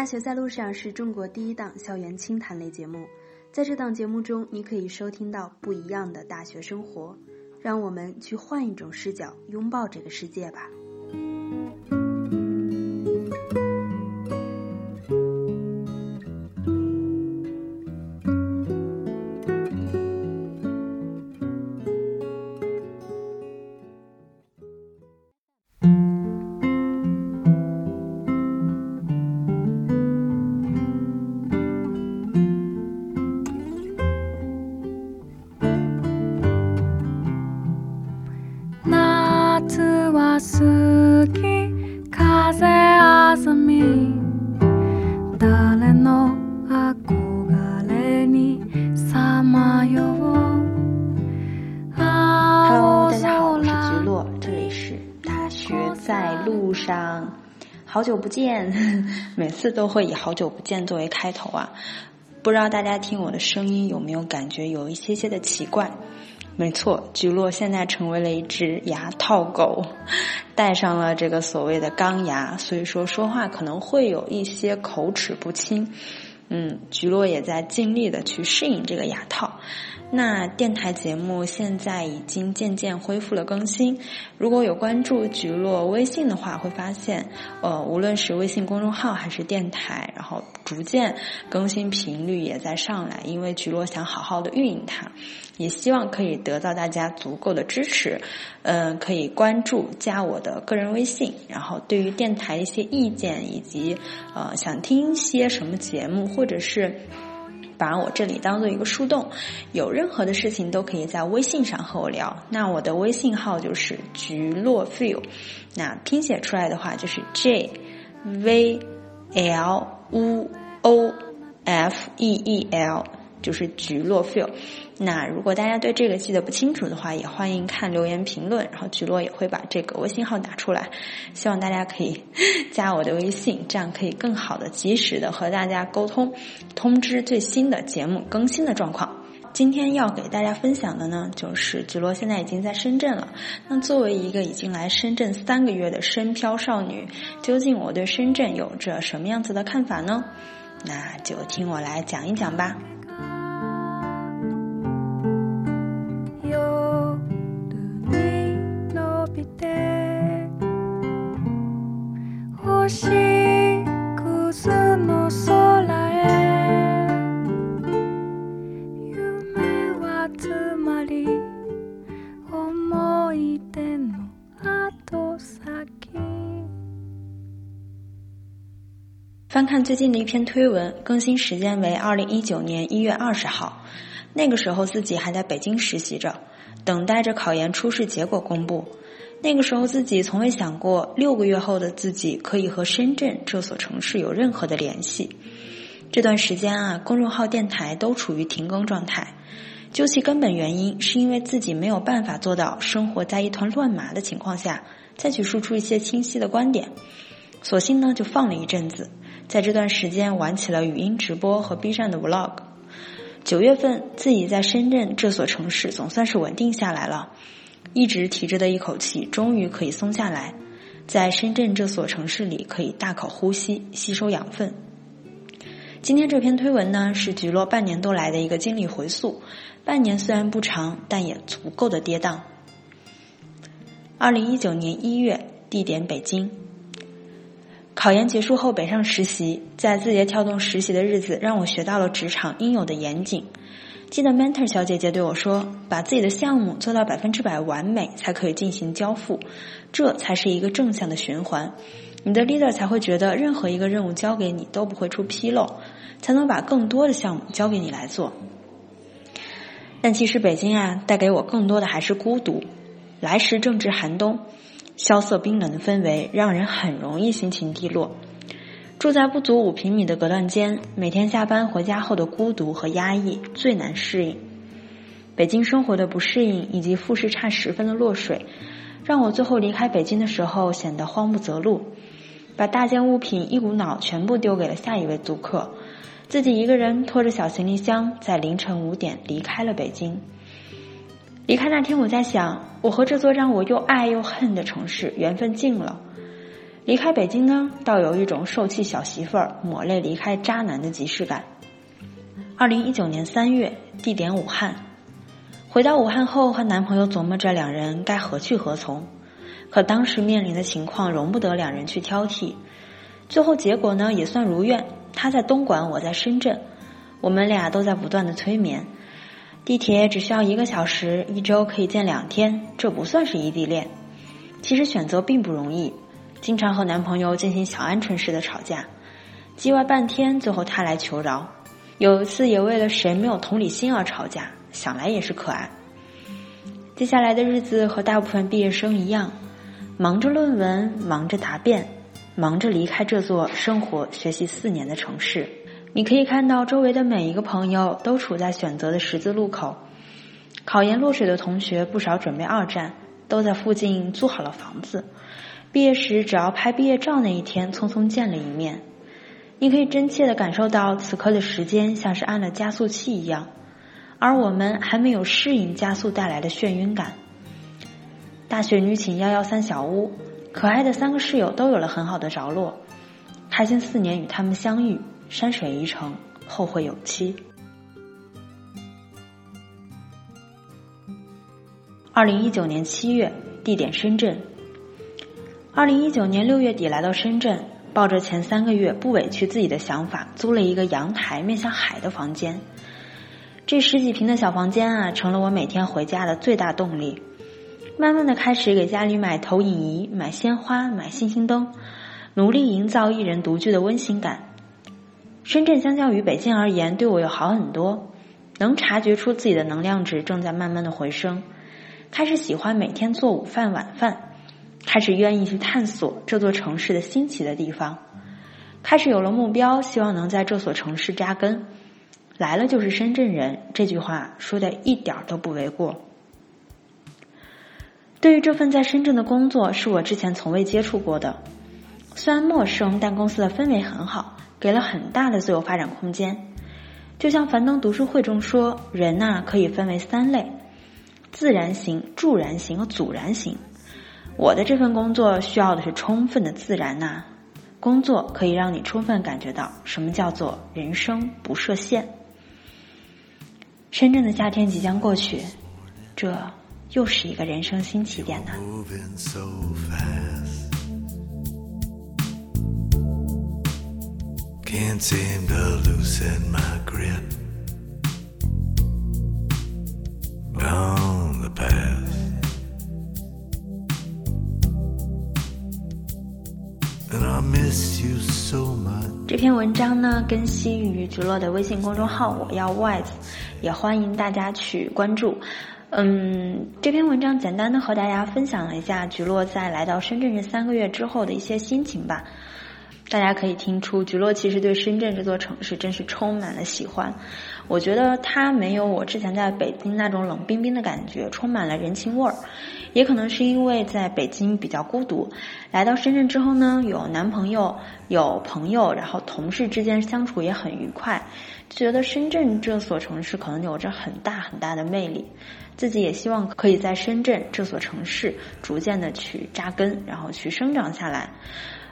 大学在路上是中国第一档校园清谈类节目，在这档节目中，你可以收听到不一样的大学生活。让我们去换一种视角，拥抱这个世界吧。Hello 大家好，我是橘落，这里是大学在路上。好久不见，每次都会以好久不见作为开头啊，不知道大家听我的声音有没有感觉有一些些的奇怪。没错，橘落现在成为了一只牙套狗，戴上了这个所谓的钢牙，所以说说话可能会有一些口齿不清。嗯，橘落也在尽力的去适应这个牙套。那电台节目现在已经渐渐恢复了更新。如果有关注菊落微信的话，会发现，呃，无论是微信公众号还是电台，然后逐渐更新频率也在上来。因为菊落想好好的运营它，也希望可以得到大家足够的支持。嗯，可以关注加我的个人微信，然后对于电台一些意见以及呃想听些什么节目，或者是。把我这里当做一个树洞，有任何的事情都可以在微信上和我聊。那我的微信号就是菊落 feel，那拼写出来的话就是 J V L U O F E E L。就是菊落 feel，那如果大家对这个记得不清楚的话，也欢迎看留言评论，然后菊落也会把这个微信号打出来，希望大家可以 加我的微信，这样可以更好的及时的和大家沟通，通知最新的节目更新的状况。今天要给大家分享的呢，就是菊落现在已经在深圳了。那作为一个已经来深圳三个月的深漂少女，究竟我对深圳有着什么样子的看法呢？那就听我来讲一讲吧。翻看最近的一篇推文，更新时间为二零一九年一月二十号。那个时候自己还在北京实习着，等待着考研初试结果公布。那个时候自己从未想过，六个月后的自己可以和深圳这所城市有任何的联系。这段时间啊，公众号、电台都处于停更状态。究其根本原因，是因为自己没有办法做到生活在一团乱麻的情况下，再去输出一些清晰的观点。索性呢，就放了一阵子，在这段时间玩起了语音直播和 B 站的 Vlog。九月份，自己在深圳这所城市总算是稳定下来了。一直提着的一口气，终于可以松下来，在深圳这所城市里，可以大口呼吸，吸收养分。今天这篇推文呢，是菊落半年多来的一个经历回溯。半年虽然不长，但也足够的跌宕。二零一九年一月，地点北京。考研结束后北上实习，在字节跳动实习的日子，让我学到了职场应有的严谨。记得 mentor 小姐姐对我说：“把自己的项目做到百分之百完美，才可以进行交付，这才是一个正向的循环。你的 leader 才会觉得任何一个任务交给你都不会出纰漏，才能把更多的项目交给你来做。”但其实北京啊，带给我更多的还是孤独。来时正值寒冬，萧瑟冰冷的氛围让人很容易心情低落。住在不足五平米的隔断间，每天下班回家后的孤独和压抑最难适应。北京生活的不适应以及复试差十分的落水，让我最后离开北京的时候显得慌不择路，把大件物品一股脑全部丢给了下一位租客，自己一个人拖着小行李箱在凌晨五点离开了北京。离开那天，我在想，我和这座让我又爱又恨的城市缘分尽了。离开北京呢，倒有一种受气小媳妇儿抹泪离开渣男的即视感。二零一九年三月，地点武汉。回到武汉后，和男朋友琢磨着两人该何去何从，可当时面临的情况容不得两人去挑剔。最后结果呢，也算如愿。他在东莞，我在深圳，我们俩都在不断的催眠。地铁只需要一个小时，一周可以见两天，这不算是异地恋。其实选择并不容易，经常和男朋友进行小鹌鹑式的吵架，叽歪半天，最后他来求饶。有一次也为了谁没有同理心而吵架，想来也是可爱。接下来的日子和大部分毕业生一样，忙着论文，忙着答辩，忙着离开这座生活学习四年的城市。你可以看到周围的每一个朋友都处在选择的十字路口，考研落水的同学不少，准备二战，都在附近租好了房子。毕业时只要拍毕业照那一天，匆匆见了一面。你可以真切的感受到此刻的时间像是按了加速器一样，而我们还没有适应加速带来的眩晕感。大学女寝幺幺三小屋，可爱的三个室友都有了很好的着落，开心四年与他们相遇。山水一程，后会有期。二零一九年七月，地点深圳。二零一九年六月底来到深圳，抱着前三个月不委屈自己的想法，租了一个阳台面向海的房间。这十几平的小房间啊，成了我每天回家的最大动力。慢慢的开始给家里买投影仪、买鲜花、买星星灯，努力营造一人独居的温馨感。深圳相较于北京而言，对我又好很多，能察觉出自己的能量值正在慢慢的回升，开始喜欢每天做午饭晚饭，开始愿意去探索这座城市的新奇的地方，开始有了目标，希望能在这所城市扎根，来了就是深圳人，这句话说的一点都不为过。对于这份在深圳的工作，是我之前从未接触过的，虽然陌生，但公司的氛围很好。给了很大的自由发展空间，就像樊登读书会中说，人呐可以分为三类：自然型、助燃型和阻燃型。我的这份工作需要的是充分的自然呐，工作可以让你充分感觉到什么叫做人生不设限。深圳的夏天即将过去，这又是一个人生新起点呢。Can't seem to loosen my grip on the path. And I miss you so much. 这篇文章呢，更新于菊落的微信公众号“我要 wise”，也欢迎大家去关注。嗯，这篇文章简单的和大家分享了一下菊落在来到深圳这三个月之后的一些心情吧。大家可以听出，菊落其实对深圳这座城市真是充满了喜欢。我觉得他没有我之前在北京那种冷冰冰的感觉，充满了人情味儿。也可能是因为在北京比较孤独，来到深圳之后呢，有男朋友，有朋友，然后同事之间相处也很愉快，就觉得深圳这所城市可能有着很大很大的魅力。自己也希望可以在深圳这所城市逐渐的去扎根，然后去生长下来。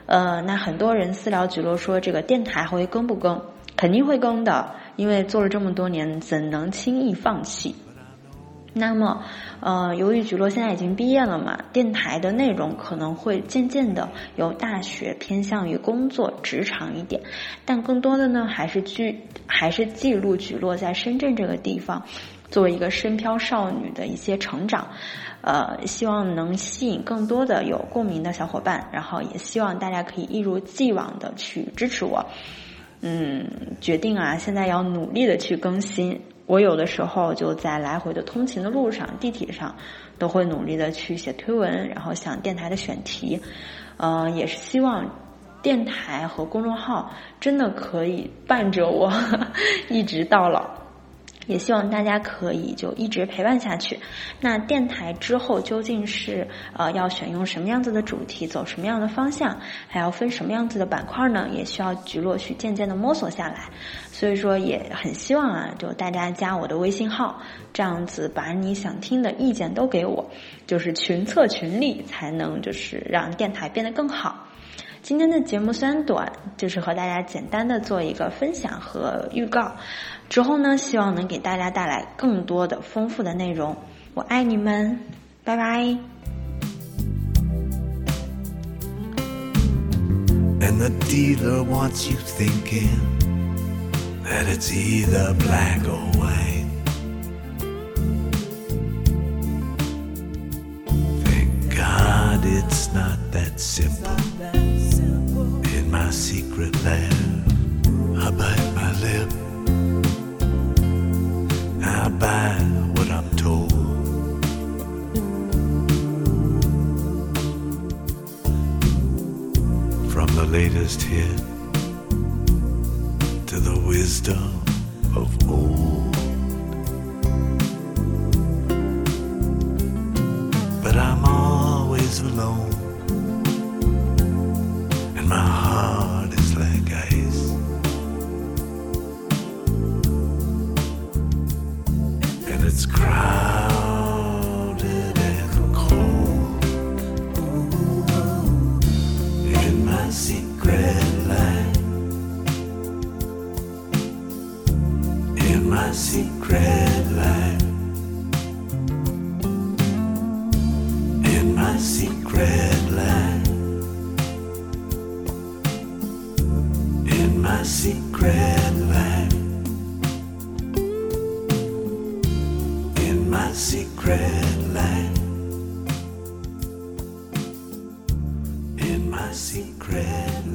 呃，那很多人私聊菊落说，这个电台会更不更？肯定会更的，因为做了这么多年，怎能轻易放弃？那么，呃，由于菊落现在已经毕业了嘛，电台的内容可能会渐渐的由大学偏向于工作职场一点，但更多的呢，还是记还是记录菊落在深圳这个地方。作为一个深漂少女的一些成长，呃，希望能吸引更多的有共鸣的小伙伴，然后也希望大家可以一如既往的去支持我。嗯，决定啊，现在要努力的去更新。我有的时候就在来回的通勤的路上、地铁上，都会努力的去写推文，然后想电台的选题。呃，也是希望电台和公众号真的可以伴着我 一直到老。也希望大家可以就一直陪伴下去。那电台之后究竟是呃要选用什么样子的主题，走什么样的方向，还要分什么样子的板块呢？也需要菊落去渐渐的摸索下来。所以说也很希望啊，就大家加我的微信号，这样子把你想听的意见都给我，就是群策群力，才能就是让电台变得更好。今天的节目虽然短，就是和大家简单的做一个分享和预告。之后呢，希望能给大家带来更多的丰富的内容。我爱你们，拜拜。And the dealer wants you thinking that it's either black or white. Thank God it's not that simple. My secret lab, I bite my lip. I buy what I'm told. From the latest hit to the wisdom of old. But I'm always alone, my heart is like ice. and it's crowded and cold in my secret life. In my secret land. In my secret my secret land. in my secret land. In my secret